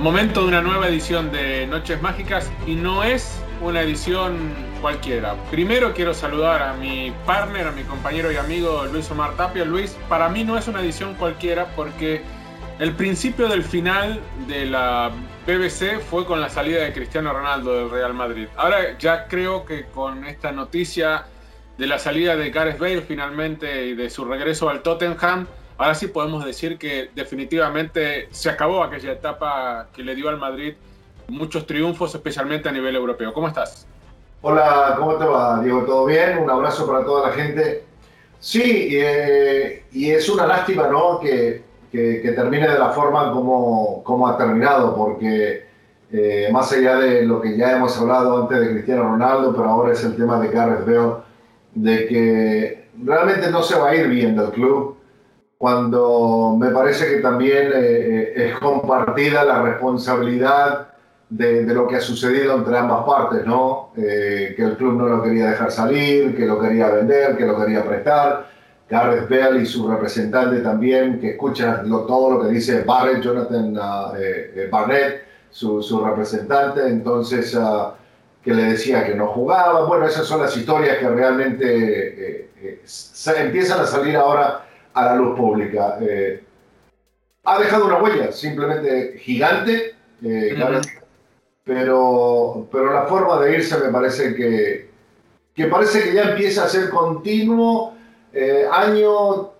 Momento de una nueva edición de Noches Mágicas y no es una edición cualquiera. Primero quiero saludar a mi partner, a mi compañero y amigo Luis Omar Tapia. Luis, para mí no es una edición cualquiera porque el principio del final de la BBC fue con la salida de Cristiano Ronaldo del Real Madrid. Ahora ya creo que con esta noticia de la salida de Gareth Bale finalmente y de su regreso al Tottenham, ahora sí podemos decir que definitivamente se acabó aquella etapa que le dio al Madrid muchos triunfos, especialmente a nivel europeo. ¿Cómo estás? Hola, ¿cómo te va, Diego? ¿Todo bien? Un abrazo para toda la gente. Sí, eh, y es una lástima, ¿no? Que, que, que, termine de la forma como, como ha terminado, porque eh, más allá de lo que ya hemos hablado antes de Cristiano Ronaldo, pero ahora es el tema de Gareth Bale, de que realmente no se va a ir bien del club cuando me parece que también eh, es compartida la responsabilidad de, de, lo que ha sucedido entre ambas partes, ¿no? Eh, que el club no lo quería dejar salir, que lo quería vender, que lo quería prestar. Gareth Bell y su representante también, que escucha lo, todo lo que dice Barrett, Jonathan uh, eh, Barnett, su, su, representante, entonces uh, que le decía que no jugaba. Bueno, esas son las historias que realmente se empiezan a salir ahora a la luz pública. Eh, ha dejado una huella simplemente gigante, eh, pero, pero la forma de irse me parece que, que parece que ya empieza a ser continuo, eh, año,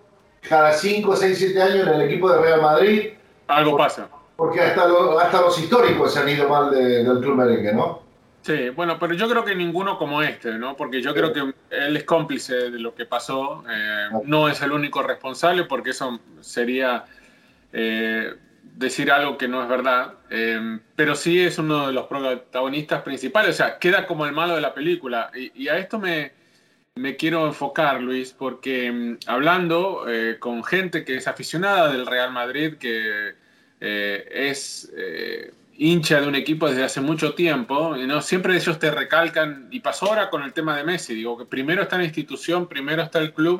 cada 5, 6, 7 años en el equipo de Real Madrid. Algo pasa. Porque hasta, lo, hasta los históricos se han ido mal de, del club merengue, ¿no? Sí, bueno, pero yo creo que ninguno como este, ¿no? Porque yo creo que él es cómplice de lo que pasó. Eh, no es el único responsable, porque eso sería eh, decir algo que no es verdad. Eh, pero sí es uno de los protagonistas principales. O sea, queda como el malo de la película. Y, y a esto me, me, quiero enfocar, Luis, porque hablando con gente que es aficionada del Real Madrid, que es hincha de un equipo desde hace mucho tiempo, no siempre ellos te recalcan, y pasó ahora con el tema de Messi, digo que primero está la institución, primero está el club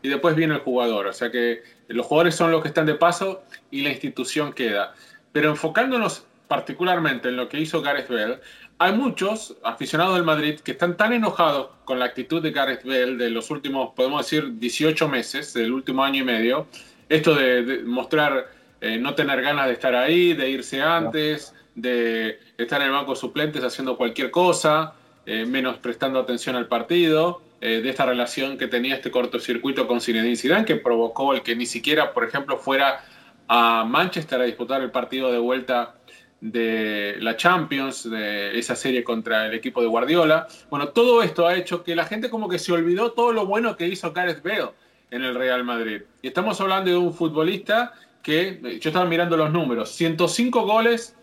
y después viene el jugador, o sea que los jugadores son los que están de paso y la institución queda. Pero enfocándonos particularmente en lo que hizo Gareth Bale, hay muchos aficionados del Madrid que están tan enojados con la actitud de Gareth Bale de los últimos, podemos decir, 18 meses, del último año y medio, esto de, de mostrar eh, no tener ganas de estar ahí, de irse antes, de estar en el banco de suplentes haciendo cualquier cosa, eh, menos prestando atención al partido, eh, de esta relación que tenía este cortocircuito con Zinedine Zidane, que provocó el que ni siquiera, por ejemplo, fuera a Manchester a disputar el partido de vuelta de la Champions, de esa serie contra el equipo de Guardiola. Bueno, todo esto ha hecho que la gente como que se olvidó todo lo bueno que hizo Gareth Bale en el Real Madrid. Y estamos hablando de un futbolista que, yo estaba mirando los números, 105 goles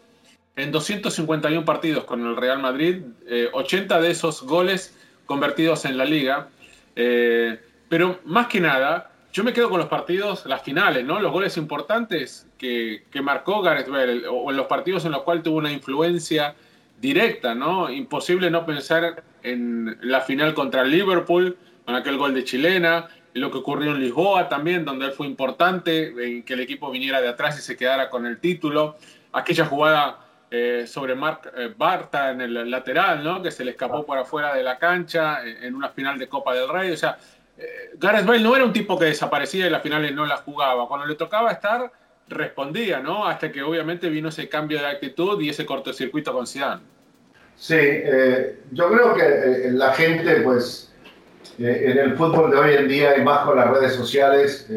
en 251 partidos con el Real Madrid, 80 eh, de esos goles convertidos en la liga. Eh, pero más que nada, yo me quedo con los partidos, las finales, ¿no? Los goles importantes que, que, marcó Gareth Bale, o en los partidos en los cuales tuvo una influencia directa, ¿no? Imposible no pensar en la final contra el Liverpool, con aquel gol de chilena, en lo que ocurrió en Lisboa también, donde él fue importante, en que el equipo viniera de atrás y se quedara con el título, aquella jugada eh, sobre Mark eh, Barta en el lateral, ¿no? Que se le escapó por afuera de la cancha eh, en una final de Copa del Rey, o sea, Gareth Bale no era un tipo que desaparecía y las finales no las jugaba. Cuando le tocaba estar, respondía, ¿no? Hasta que obviamente vino ese cambio de actitud y ese cortocircuito con Zidane. Sí, yo creo que la gente, pues, en el fútbol de hoy en día y más con las redes sociales,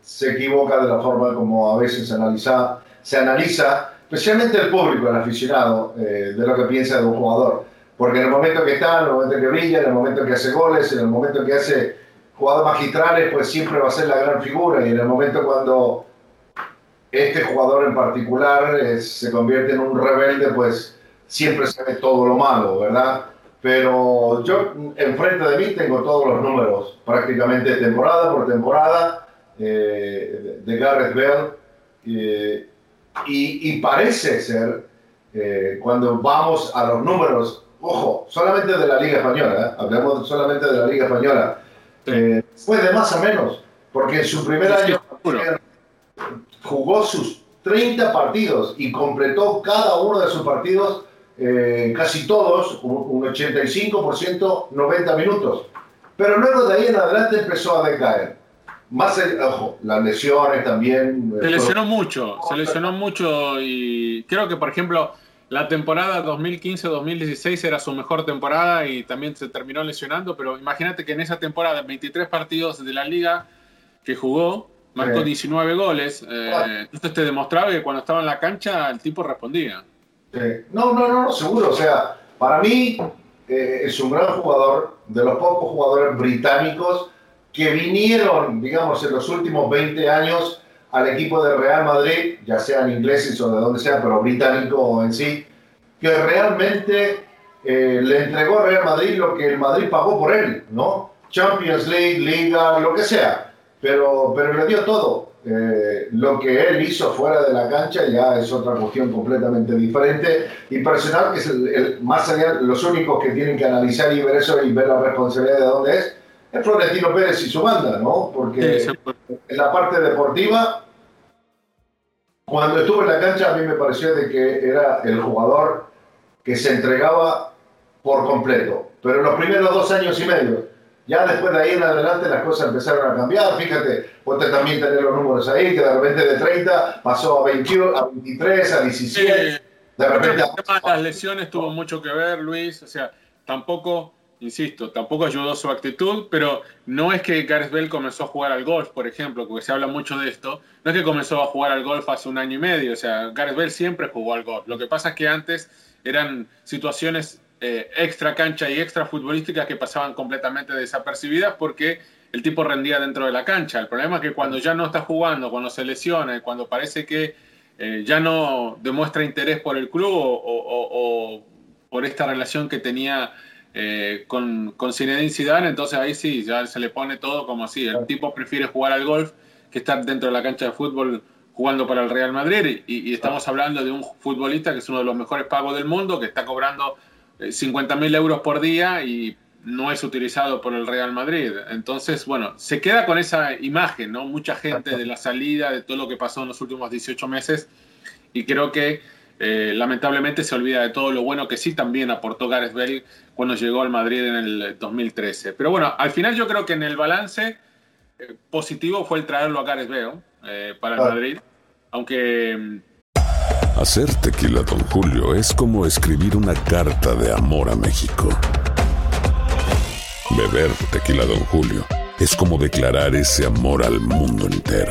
se equivoca de la forma como a veces se analiza, se analiza especialmente el público, el aficionado, de lo que piensa de un jugador. Porque en el momento que está, en el momento que brilla, en el momento que hace goles, en el momento que hace jugadas magistrales, pues siempre va a ser la gran figura. Y en el momento cuando este jugador en particular eh, se convierte en un rebelde, pues siempre se ve todo lo malo, ¿verdad? Pero yo enfrente de mí tengo todos los números, prácticamente temporada por temporada, eh, de Gareth Bell eh, y, y, parece ser, cuando vamos a los números, ojo, solamente de la Liga Española, hablemos solamente de la Liga Española, eh, fue de más a menos, porque en su primer año jugó sus 30 partidos y completó cada uno de sus partidos, eh, casi todos, un 85%, 90 minutos. Pero luego de ahí en adelante empezó a decaer. Más, ojo, las lesiones también. Se lesionó mucho, se lesionó mucho y creo que, por ejemplo, la temporada 2015-2016 era su mejor temporada y también se terminó lesionando, pero imagínate que en esa temporada, 23 partidos de la liga que jugó, marcó 19 goles. Eh, entonces te demostraba que cuando estaba en la cancha el tipo respondía. No, no, no, seguro. O sea, para mí eh, es un gran jugador, de los pocos jugadores británicos que vinieron, digamos, en los últimos 20 años al equipo de Real Madrid, ya sean ingleses o de donde sea, pero británico en sí, que realmente eh, le entregó a Real Madrid lo que el Madrid pagó por él, ¿no? Champions League, Liga, lo que sea, pero, pero le dio todo. Eh, lo que él hizo fuera de la cancha ya es otra cuestión completamente diferente y personal, que es el, más allá, los únicos que tienen que analizar y ver eso y ver la responsabilidad de dónde es, es Florentino Pérez y su banda, ¿no? Porque en la parte deportiva, cuando estuvo en la cancha, a mí me pareció de que era el jugador que se entregaba por completo. Pero en los primeros dos años y medio, ya después de ahí en adelante las cosas empezaron a cambiar. Fíjate, puedes también tener los números ahí, que de repente de 30 pasó a 21, a 23, a 17. De repente. las lesiones tuvo mucho que ver, Luis. O sea, tampoco insisto, tampoco ayudó su actitud, pero no es que Gareth Bell comenzó a jugar al golf, por ejemplo, porque se habla mucho de esto, no es que comenzó a jugar al golf hace un año y medio, o sea, Gareth Bell siempre jugó al golf. Lo que pasa es que antes eran situaciones eh, extra cancha y extra futbolísticas que pasaban completamente desapercibidas porque el tipo rendía dentro de la cancha. El problema es que cuando ya no está jugando, cuando se lesiona, cuando parece que eh, ya no demuestra interés por el club o por esta relación que tenía eh, con, con Zinedine Zidane, entonces ahí sí, ya se le pone todo como así. El tipo prefiere jugar al golf que estar dentro de la cancha de fútbol jugando para el Real Madrid. Y, estamos hablando de un futbolista que es uno de los mejores pagos del mundo, que está cobrando 50 eh, mil euros por día y no es utilizado por el Real Madrid. Entonces, bueno, se queda con esa imagen, ¿no? Mucha gente de la salida, de todo lo que pasó en los últimos 18 meses. Y creo que eh, lamentablemente se olvida de todo lo bueno que sí también aportó Gareth Bale cuando llegó al Madrid en el 2013. Pero bueno, al final yo creo que en el balance eh, positivo fue el traerlo a Gareth Bale eh, para el Madrid, aunque... Mm, Hacer tequila, don Julio, es como escribir una carta de amor a México. Beber tequila, don Julio, es como declarar ese amor al mundo entero.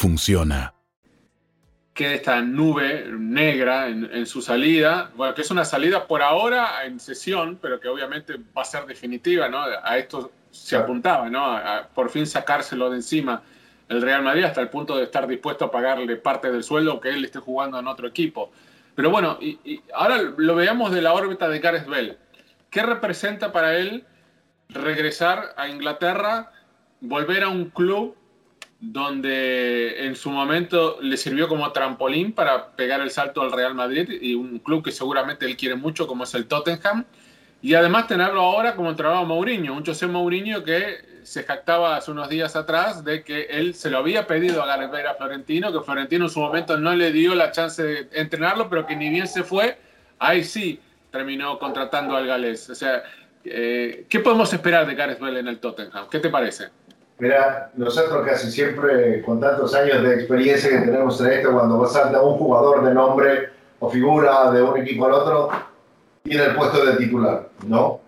funciona. Que esta nube negra en, su salida, bueno, que es una salida por ahora en sesión, pero que obviamente va a ser definitiva, ¿no? A esto se apuntaba, ¿no? A, por fin sacárselo de encima el Real Madrid hasta el punto de estar dispuesto a pagarle parte del sueldo que él esté jugando en otro equipo. Pero bueno, y, ahora lo veamos de la órbita de Gareth Bell. ¿Qué representa para él regresar a Inglaterra, volver a un club donde en su momento le sirvió como trampolín para pegar el salto al Real Madrid y un club que seguramente él quiere mucho como es el Tottenham. Y además tenerlo ahora como entrenador Mourinho, un José Mourinho que se jactaba hace unos días atrás de que él se lo había pedido a Gareth Bale a Florentino, que Florentino en su momento no le dio la chance de entrenarlo, pero que ni bien se fue, ahí sí terminó contratando al galés. O sea, eh, ¿qué podemos esperar de Gareth Bale en el Tottenham? ¿Qué te parece? Mira, nosotros casi siempre, con tantos años de experiencia que tenemos en esto, cuando salta un jugador de nombre o figura de un equipo al otro, tiene el puesto de titular, ¿no?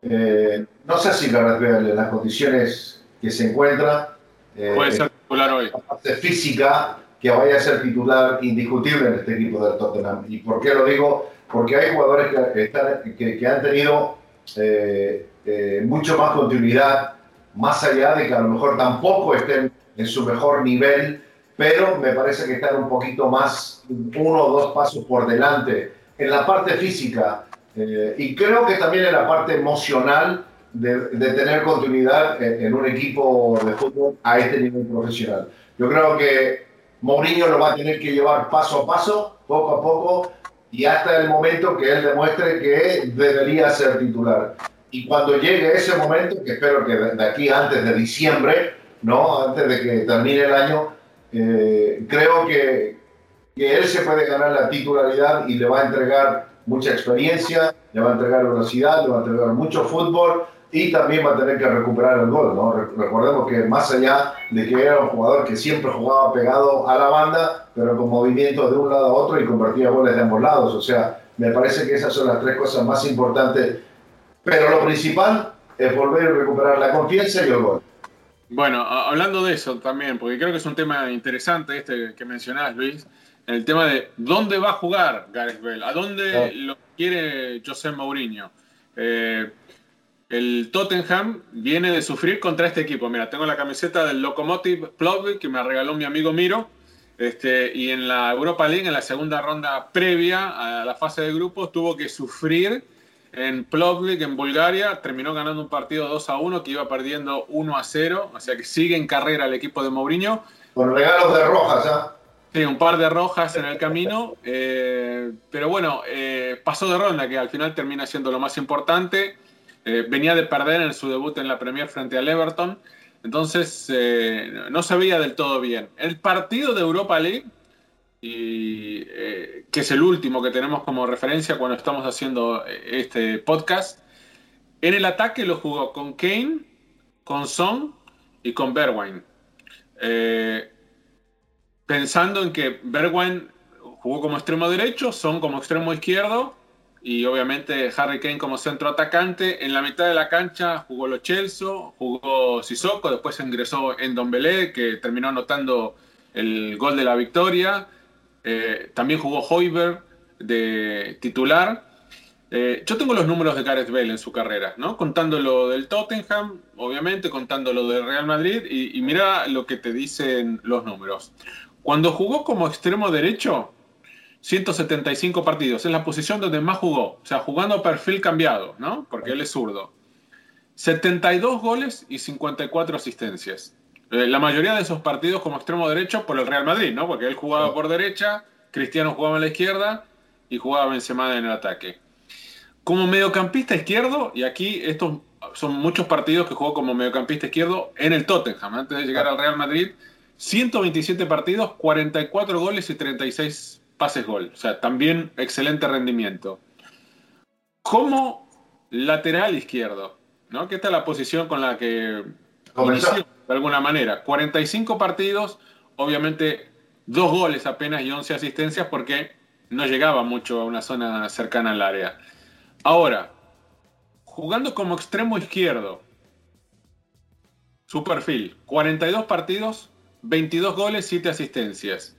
Eh, no sé si Bale, en las condiciones que se encuentra, eh, puede ser titular hoy. La parte física que vaya a ser titular indiscutible en este equipo del Tottenham. ¿Y por qué lo digo? Porque hay jugadores que, están, que, han tenido eh, mucho más continuidad más allá de que a lo mejor tampoco estén en su mejor nivel, pero me parece que están un poquito más, uno o dos pasos por delante en la parte física eh, y creo que también en la parte emocional de, tener continuidad en, un equipo de fútbol a este nivel profesional. Yo creo que Mourinho lo va a tener que llevar paso a paso, poco a poco, y hasta el momento que él demuestre que debería ser titular. Y cuando llegue ese momento, que espero que de aquí antes de diciembre, ¿no? antes de que termine el año, eh, creo que, que él se puede ganar la titularidad y le va a entregar mucha experiencia, le va a entregar velocidad, le va a entregar mucho fútbol y también va a tener que recuperar el gol. ¿no? Recordemos que más allá de que era un jugador que siempre jugaba pegado a la banda, pero con movimientos de un lado a otro y convertía goles de ambos lados. O sea, me parece que esas son las tres cosas más importantes pero lo principal es volver a recuperar la confianza y el gol. Bueno, hablando de eso también, porque creo que es un tema interesante este que mencionás, Luis, el tema de dónde va a jugar Gareth Bale, a dónde lo quiere José Mourinho. Eh, el Tottenham viene de sufrir contra este equipo. Mira, tengo la camiseta del Lokomotiv Plovdiv que me regaló mi amigo Miro. Este, y en la Europa League, en la segunda ronda previa a la fase de grupos, tuvo que sufrir en Plovdiv, en Bulgaria, terminó ganando un partido 2 a 1 que iba perdiendo 1 a 0, o sea que sigue en carrera el equipo de Mourinho. Con regalos de rojas, ¿ah? Sí, un par de rojas en el camino, eh, pero bueno, eh, pasó de ronda, que al final termina siendo lo más importante. Eh, venía de perder en su debut en la Premier frente al Everton, entonces no se veía del todo bien. El partido de Europa League y eh, que es el último que tenemos como referencia cuando estamos haciendo eh, este podcast. En el ataque lo jugó con Kane, con Son y con Bergwijn. Eh, pensando en que Bergwijn jugó como extremo derecho, Son como extremo izquierdo y obviamente Harry Kane como centro atacante. En la mitad de la cancha jugó Lo Celso, jugó Sissoko, después ingresó en Belé, que terminó anotando el gol de la victoria. Eh, también jugó Hoiberg de titular. Eh, yo tengo los números de Gareth Bale en su carrera, ¿no? Contando lo del Tottenham, obviamente, contando lo del Real Madrid, y, mira lo que te dicen los números. Cuando jugó como extremo derecho, 175 partidos, es la posición donde más jugó, o sea, jugando perfil cambiado, ¿no? Porque él es zurdo. 72 goles y 54 asistencias. Eh, la mayoría de esos partidos como extremo derecho por el Real Madrid, ¿no? Porque él jugaba por derecha, Cristiano jugaba en la izquierda y jugaba Benzema en el ataque. Como mediocampista izquierdo, y aquí estos son muchos partidos que jugó como mediocampista izquierdo en el Tottenham, antes de llegar al Real Madrid, 127 partidos, 44 goles y 36 pases gol. O sea, también excelente rendimiento. Como lateral izquierdo, ¿no? Que esta es la posición con la que inició de alguna manera. 45 partidos, obviamente dos goles apenas y 11 asistencias porque no llegaba mucho a una zona cercana al área. Ahora, jugando como extremo izquierdo, su perfil, 42 partidos, 22 goles, 7 asistencias.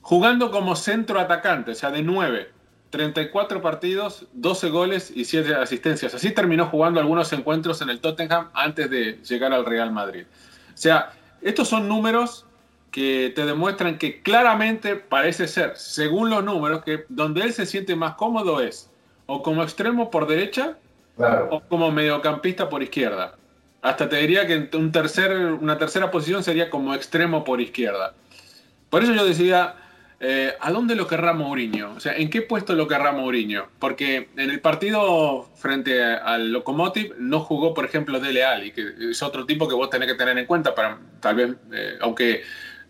Jugando como centro atacante, o sea, de 9, 34 partidos, 12 goles y 7 asistencias. Así terminó jugando algunos encuentros en el Tottenham antes de llegar al Real Madrid. O sea, estos son números que te demuestran que claramente parece ser, según los números, que donde él se siente más cómodo es o como extremo por derecha o como mediocampista por izquierda. Hasta te diría que un tercer, una tercera posición sería como extremo por izquierda. Por eso yo decía, eh, ¿A dónde lo querrá Mourinho? O sea, ¿en qué puesto lo querrá Mourinho? Porque en el partido frente al Locomotive no jugó, por ejemplo, Dele Alli, que es otro tipo que vos tenés que tener en cuenta para, tal vez, eh, aunque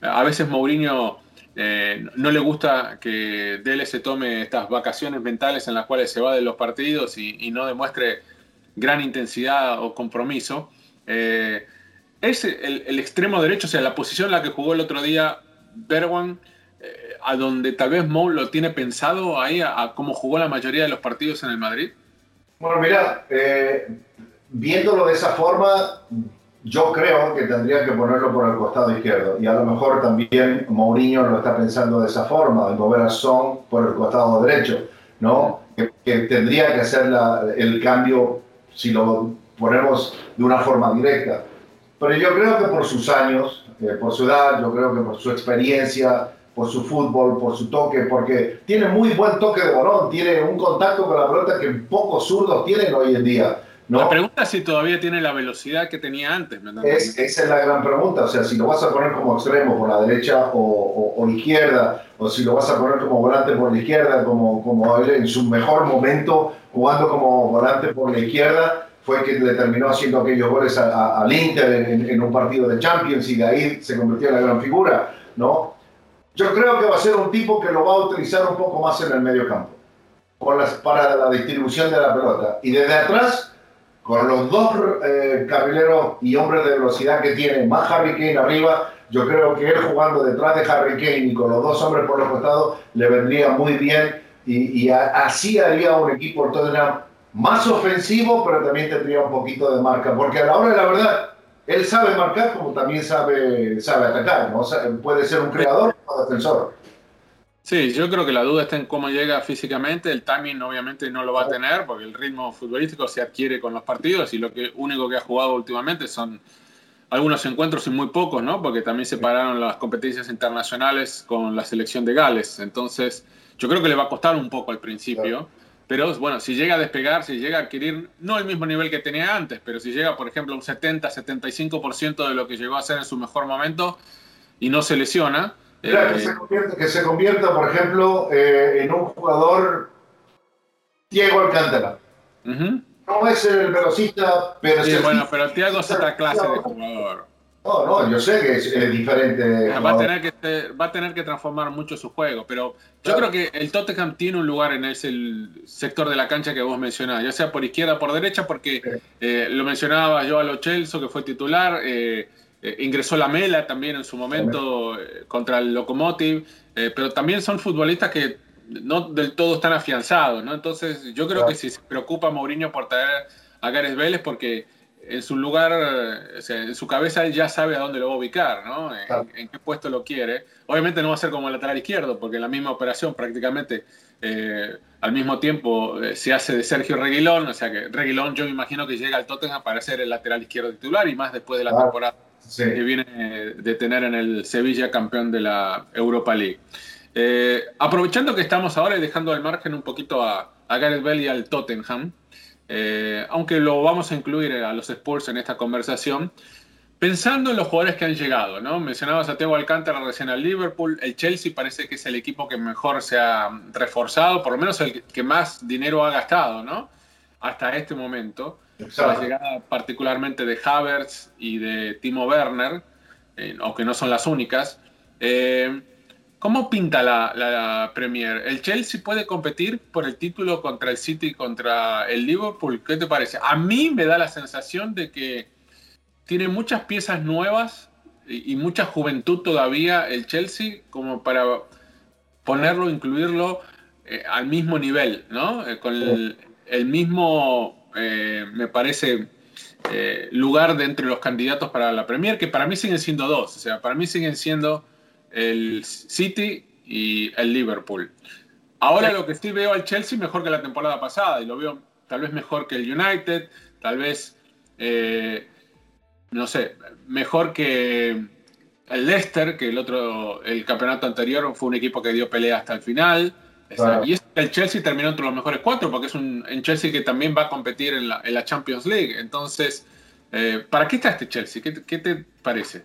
a veces Mourinho eh, no le gusta que Dele se tome estas vacaciones mentales en las cuales se va de los partidos y, no demuestre gran intensidad o compromiso. es el, el, extremo derecho, o sea, la posición en la que jugó el otro día Bergwan a donde tal vez Mou lo tiene pensado ahí, a, cómo jugó la mayoría de los partidos en el Madrid? Bueno, mira, eh, viéndolo de esa forma, yo creo que tendría que ponerlo por el costado izquierdo. Y a lo mejor también Mourinho lo está pensando de esa forma, de mover a Son por el costado derecho, ¿no? Que, tendría que hacer el cambio si lo ponemos de una forma directa. Pero yo creo que por sus años, eh, por su edad, yo creo que por su experiencia, por su fútbol, por su toque, porque tiene muy buen toque de balón, tiene un contacto con la pelota que pocos zurdos tienen hoy en día. ¿no? La pregunta es si todavía tiene la velocidad que tenía antes. Es, esa es la gran pregunta, o sea, si lo vas a poner como extremo por la derecha o, o, izquierda, o si lo vas a poner como volante por la izquierda, como, como él en su mejor momento, jugando como volante por la izquierda, fue que le terminó haciendo aquellos goles al Inter en, en, un partido de Champions y de ahí se convirtió en la gran figura, ¿no? Yo creo que va a ser un tipo que lo va a utilizar un poco más en el medio campo, para la distribución de la pelota. Y desde atrás, con los dos eh, carrileros y hombres de velocidad que tiene, más Harry Kane arriba, yo creo que él jugando detrás de Harry Kane y con los dos hombres por los costados le vendría muy bien. Y, así haría un equipo Tottenham más ofensivo, pero también tendría un poquito de marca, porque a la hora de la verdad él sabe marcar como también sabe, sabe atacar, ¿no? puede ser un creador o defensor. Sí, yo creo que la duda está en cómo llega físicamente. El timing obviamente no lo va a tener porque el ritmo futbolístico se adquiere con los partidos y lo que único que ha jugado últimamente son algunos encuentros y muy pocos, ¿no? Porque también se pararon las competencias internacionales con la selección de Gales. Entonces, yo creo que le va a costar un poco al principio. Pero bueno, si llega a despegar, si llega a adquirir, no el mismo nivel que tenía antes, pero si llega, por ejemplo, a un 70, 75% de lo que llegó a ser en su mejor momento y no se lesiona. Que, eh, se convierta, que, se convierta, por ejemplo, eh, en un jugador Diego Alcántara. No es el velocista, pero... Sí, bueno, pero Tiago es otra clase de jugador. No, no, yo sé que es, diferente. Va a, tener que, va a tener que transformar mucho su juego, pero yo creo que el Tottenham tiene un lugar en ese sector de la cancha que vos mencionás, ya sea por izquierda o por derecha, porque eh, lo mencionaba yo a Lo Celso, que fue titular, eh, Eh, ingresó la Mela también en su momento contra el Lokomotiv, eh, pero también son futbolistas que no del todo están afianzados, ¿no? Entonces yo creo que si se preocupa Mourinho por traer a Gareth Vélez porque en su lugar, o sea, en su cabeza él ya sabe a dónde lo va a ubicar, ¿no? En, qué puesto lo quiere. Obviamente no va a ser como lateral izquierdo, porque en la misma operación prácticamente al mismo tiempo se hace de Sergio Reguilón, o sea que Reguilón yo me imagino que llega al Tottenham para ser el lateral izquierdo titular y más después de la temporada que viene de tener en el Sevilla campeón de la Europa League. Eh, aprovechando que estamos ahora y dejando al margen un poquito a, Gareth Bale y al Tottenham, eh, aunque lo vamos a incluir a los Spurs en esta conversación, pensando en los jugadores que han llegado, ¿no? Mencionabas a Teo Alcántara recién al Liverpool, el Chelsea parece que es el equipo que mejor se ha reforzado, por lo menos el que más dinero ha gastado, ¿no? Hasta este momento la llegada particularmente de Havertz y de Timo Werner, eh, aunque no son las únicas. Eh, ¿Cómo pinta la, Premier? ¿El Chelsea puede competir por el título contra el City y contra el Liverpool? ¿Qué te parece? A mí me da la sensación de que tiene muchas piezas nuevas y, mucha juventud todavía el Chelsea como para ponerlo, incluirlo eh, al mismo nivel, ¿no? con el mismo eh, me parece, eh, lugar de entre los candidatos para la Premier, que para mí siguen siendo dos. O sea, para mí siguen siendo el City y el Liverpool. Ahora lo que sí veo al Chelsea mejor que la temporada pasada y lo veo tal vez mejor que el United, tal vez, eh, no sé, mejor que el Leicester, que el otro, el campeonato anterior fue un equipo que dio pelea hasta el final. Y el Chelsea terminó entre los mejores cuatro, porque es un en Chelsea que también va a competir en la, Champions League. Entonces, eh, ¿para qué está este Chelsea? ¿Qué, ¿Qué, te parece?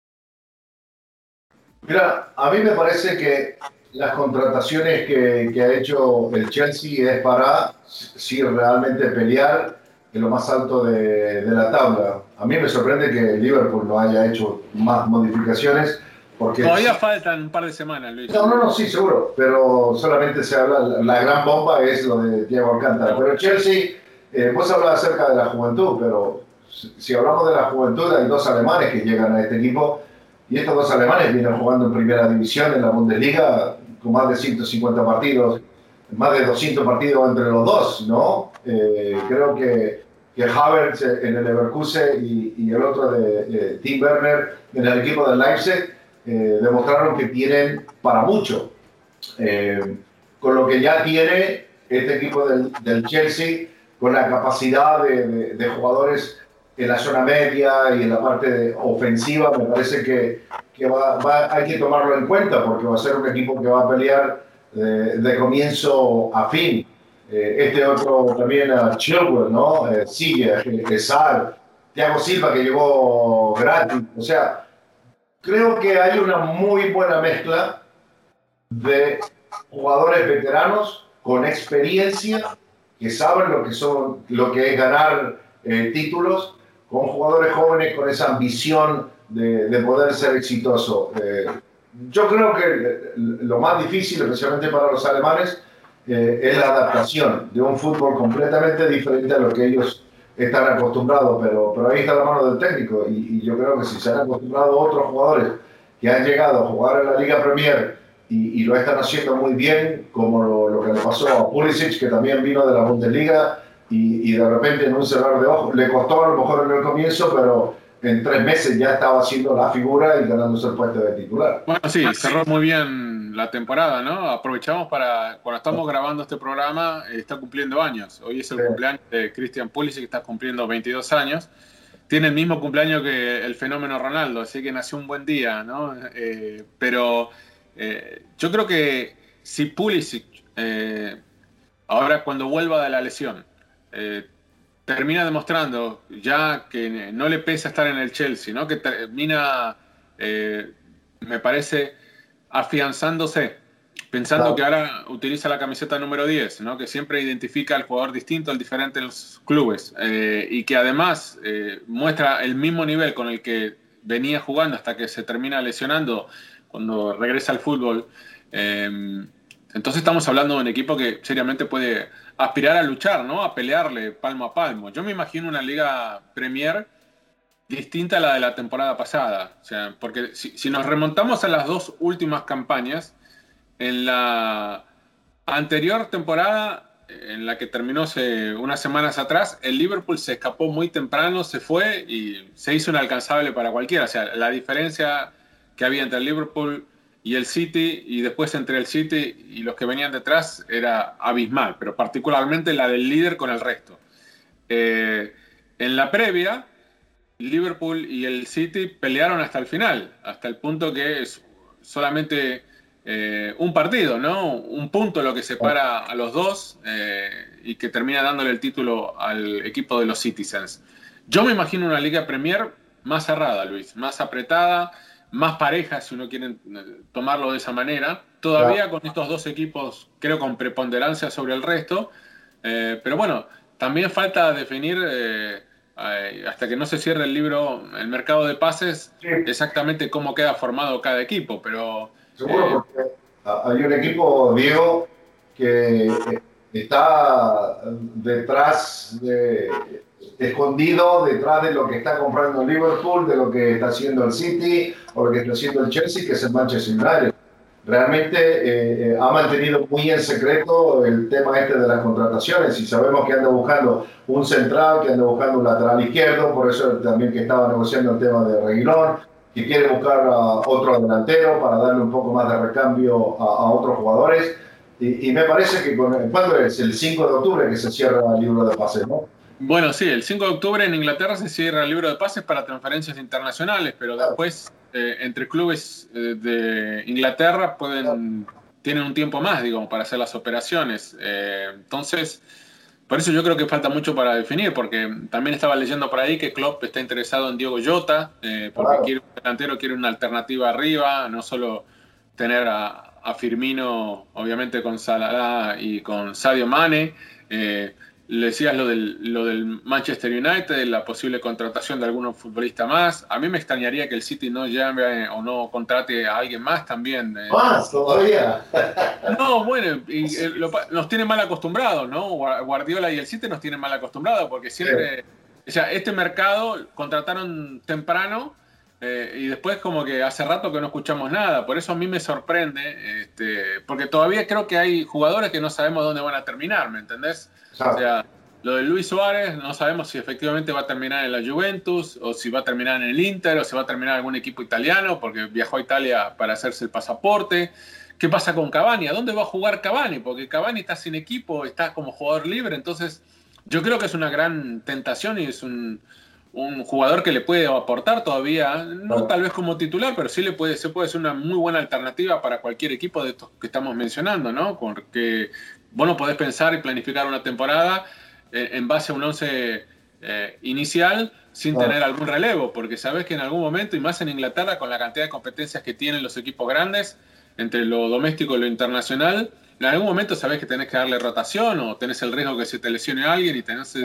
Mira, a mí me parece que las contrataciones que, que ha hecho el Chelsea es para si realmente pelear en lo más alto de, de, la tabla. A mí me sorprende que el Liverpool no haya hecho más modificaciones. Porque Todavía faltan un par de semanas, Luis. No, no, no, sí, seguro. Pero solamente se habla, la gran bomba es lo de Thiago Alcántara. Pero el Chelsea, eh, vos hablas acerca de la juventud, pero si hablamos de la juventud, hay dos alemanes que llegan a este equipo y estos dos alemanes vienen jugando en primera división en la Bundesliga con más de 150 partidos, más de 200 partidos entre los dos, ¿no? Eh, creo que, que Havertz en el Leverkusen y, el otro de Tim Werner en el equipo del Leipzig eh, demostraron que tienen para mucho. Eh, con lo que ya tiene este equipo del, del Chelsea, con la capacidad de, de jugadores en la zona media y en la parte ofensiva, me parece que, que va, hay que tomarlo en cuenta porque va a ser un equipo que va a pelear de, de comienzo a fin. Eh, este otro también a Chilwell, ¿no? Eh, Sigue, Sal, Thiago Silva que llegó gratis. O sea, creo que hay una muy buena mezcla de jugadores veteranos con experiencia que saben lo que son, lo que es ganar eh, títulos con jugadores jóvenes con esa ambición de, de poder ser exitoso. Eh, yo creo que lo más difícil, especialmente para los alemanes, eh, es la adaptación de un fútbol completamente diferente a lo que ellos están acostumbrados, pero, pero ahí está la mano del técnico y, yo creo que si se han acostumbrado otros jugadores que han llegado a jugar en la Liga Premier y, lo están haciendo muy bien, como lo, que le pasó a Pulisic, que también vino de la Bundesliga y, y de repente en un cerrar de ojos, le costó a lo mejor en el comienzo, pero en tres meses ya estaba haciendo la figura y ganándose el puesto de titular. Bueno, sí, cerró muy bien la temporada, ¿no? Aprovechamos para, cuando estamos grabando este programa, está cumpliendo años. Hoy es el cumpleaños de Christian Pulisic, que está cumpliendo 22 años. Tiene el mismo cumpleaños que el fenómeno Ronaldo, así que nació un buen día, ¿no? Eh, pero eh, yo creo que si Pulisic, eh, ahora cuando vuelva de la lesión, termina demostrando ya que no le pesa estar en el Chelsea, ¿no? que termina, eh, me parece, afianzándose, pensando que ahora utiliza la camiseta número 10, ¿no? que siempre identifica al jugador distinto, al diferente en los clubes, eh, y que además eh, muestra el mismo nivel con el que venía jugando hasta que se termina lesionando cuando regresa al fútbol. entonces estamos hablando de un equipo que seriamente puede aspirar a luchar, ¿no? A pelearle palmo a palmo. Yo me imagino una liga Premier distinta a la de la temporada pasada. O sea, porque si, nos remontamos a las dos últimas campañas, en la anterior temporada, en la que terminó unas semanas atrás, el Liverpool se escapó muy temprano, se fue y se hizo inalcanzable para cualquiera. O sea, la diferencia que había entre el Liverpool y el City, y después entre el City y los que venían detrás era abismal, pero particularmente la del líder con el resto. Eh, en la previa, Liverpool y el City pelearon hasta el final, hasta el punto que es solamente eh, un partido, ¿no? Un punto lo que separa a los dos eh, y que termina dándole el título al equipo de los Citizens. Yo me imagino una Liga Premier más cerrada, Luis, más apretada más parejas, si uno quiere eh, tomarlo de esa manera. Todavía con estos dos equipos, creo, con preponderancia sobre el resto. Eh, pero bueno, también falta definir, eh, hasta que no se cierre el libro, el mercado de pases, exactamente cómo queda formado cada equipo. Pero, Seguro, porque hay un equipo, Diego, que está detrás de escondido detrás de lo que está comprando Liverpool, de lo que está haciendo el City o lo que está haciendo el Chelsea, que es el Manchester United. Realmente eh, eh, ha mantenido muy en secreto el tema este de las contrataciones y sabemos que anda buscando un central, que anda buscando un lateral izquierdo, por eso también que estaba negociando el tema de Reguilón, que quiere buscar a otro delantero para darle un poco más de recambio a, otros jugadores. Y, me parece que, con, ¿cuándo es? El 5 de octubre que se cierra el libro de pases, ¿no? Bueno, sí, el 5 de octubre en Inglaterra se cierra el libro de pases para transferencias internacionales, pero después eh, entre clubes eh, de Inglaterra pueden tienen un tiempo más, digo, para hacer las operaciones. Eh, entonces, por eso yo creo que falta mucho para definir, porque también estaba leyendo por ahí que Klopp está interesado en Diego Jota, porque quiere un delantero, quiere una alternativa arriba, no solo tener a, a Firmino, obviamente con Salah y con Sadio Mane. Le decías lo del, lo del Manchester United, la posible contratación de algún futbolista más. A mí me extrañaría que el City no llame o no contrate a alguien más también. Eh. ¿Más todavía? No, bueno, eh, nos tienen mal acostumbrados, ¿no? Guardiola y el City nos tienen mal acostumbrados porque siempre, o sea, este mercado contrataron temprano eh, y después como que hace rato que no escuchamos nada. Por eso a mí me sorprende, este, porque todavía creo que hay jugadores que no sabemos dónde van a terminar, ¿me entendés? O sea, lo de Luis Suárez, no sabemos si efectivamente va a terminar en la Juventus, o si va a terminar en el Inter, o si va a terminar en algún equipo italiano, porque viajó a Italia para hacerse el pasaporte. ¿Qué pasa con Cavani? ¿A dónde va a jugar Cavani? Porque Cavani está sin equipo, está como jugador libre, entonces yo creo que es una gran tentación y es un, jugador que le puede aportar todavía, no tal vez como titular, pero sí le puede, se puede ser una muy buena alternativa para cualquier equipo de estos que estamos mencionando, ¿no? Porque vos no podés pensar y planificar una temporada eh, en base a un once eh, inicial sin tener algún relevo, porque sabes que en algún momento, y más en Inglaterra, con la cantidad de competencias que tienen los equipos grandes, entre lo doméstico y lo internacional, en algún momento sabes que tenés que darle rotación o tenés el riesgo que se te lesione alguien y tenés,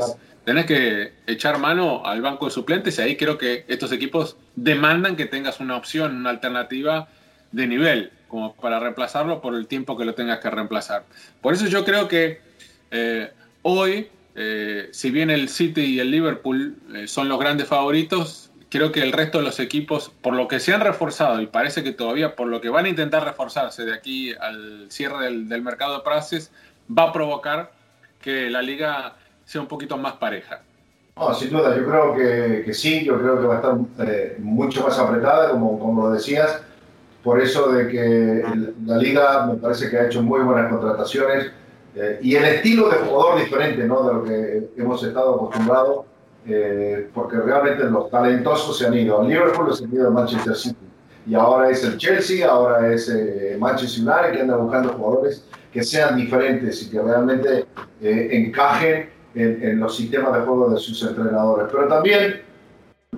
tenés que echar mano al banco de suplentes y ahí creo que estos equipos demandan que tengas una opción, una alternativa de nivel como para reemplazarlo por el tiempo que lo tengas que reemplazar. Por eso yo creo que eh, hoy, eh, si bien el City y el Liverpool eh, son los grandes favoritos, creo que el resto de los equipos, por lo que se han reforzado y parece que todavía por lo que van a intentar reforzarse de aquí al cierre del, mercado de pases, va a provocar que la liga sea un poquito más pareja. No, sin duda, yo creo que, sí, yo creo que va a estar eh, mucho más apretada, como, como lo decías, por eso de que la liga me parece que ha hecho muy buenas contrataciones eh, y el estilo de jugador diferente ¿no? de lo que hemos estado acostumbrados, eh, porque realmente los talentosos se han ido. Liverpool se han ido a Manchester City y ahora es el Chelsea, ahora es Manchester United que anda buscando jugadores que sean diferentes y que realmente encajen en, los sistemas de juego de sus entrenadores. Pero también,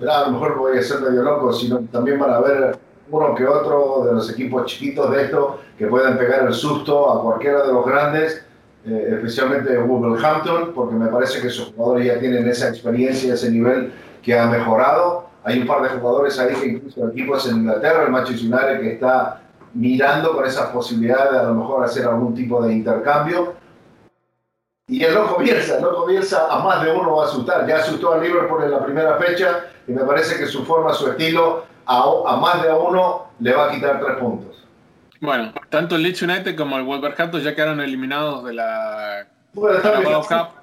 a lo mejor voy a ser medio loco, sino también van a ver uno que otro de los equipos chiquitos de esto que pueden pegar el susto a cualquiera de los grandes, eh, especialmente Wolverhampton, porque me parece que sus jugadores ya tienen esa experiencia, ese nivel que ha mejorado. Hay un par de jugadores ahí que incluso equipos en Inglaterra, el Manchester United, que está mirando con esa posibilidad de a lo mejor hacer algún tipo de intercambio. Y el loco Bielsa, el loco Bielsa a más de uno a asustar. Ya asustó a Liverpool en la primera fecha y me parece que su forma, su estilo, a, a más de uno le va a quitar tres puntos. Bueno, tanto el Leeds United como el Wolverhampton ya quedaron eliminados de la, World Cup.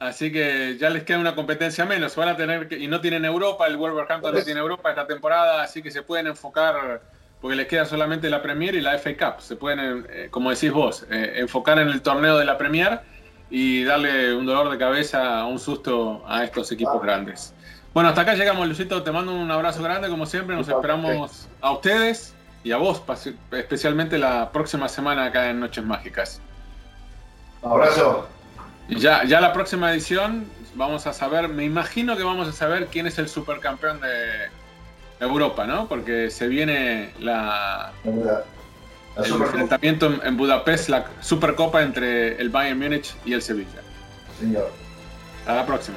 Así que ya les queda una competencia menos. Van a tener y no tienen Europa, el Wolverhampton no tiene Europa esta temporada, así que se pueden enfocar porque les queda solamente la Premier y la FA Cup. Se pueden, eh, como decís vos, eh, enfocar en el torneo de la Premier y darle un dolor de cabeza, un susto a estos equipos grandes. Bueno, hasta acá llegamos, Lucito. Te mando un abrazo grande, como siempre. Nos esperamos a ustedes y a vos, especialmente la próxima semana acá en Noches Mágicas. abrazo. Ya, ya la próxima edición vamos a saber, me imagino que vamos a saber quién es el supercampeón de Europa, ¿no? Porque se viene la, el enfrentamiento en, Budapest, la Supercopa entre el Bayern Múnich y el Sevilla. Señor. Hasta la próxima.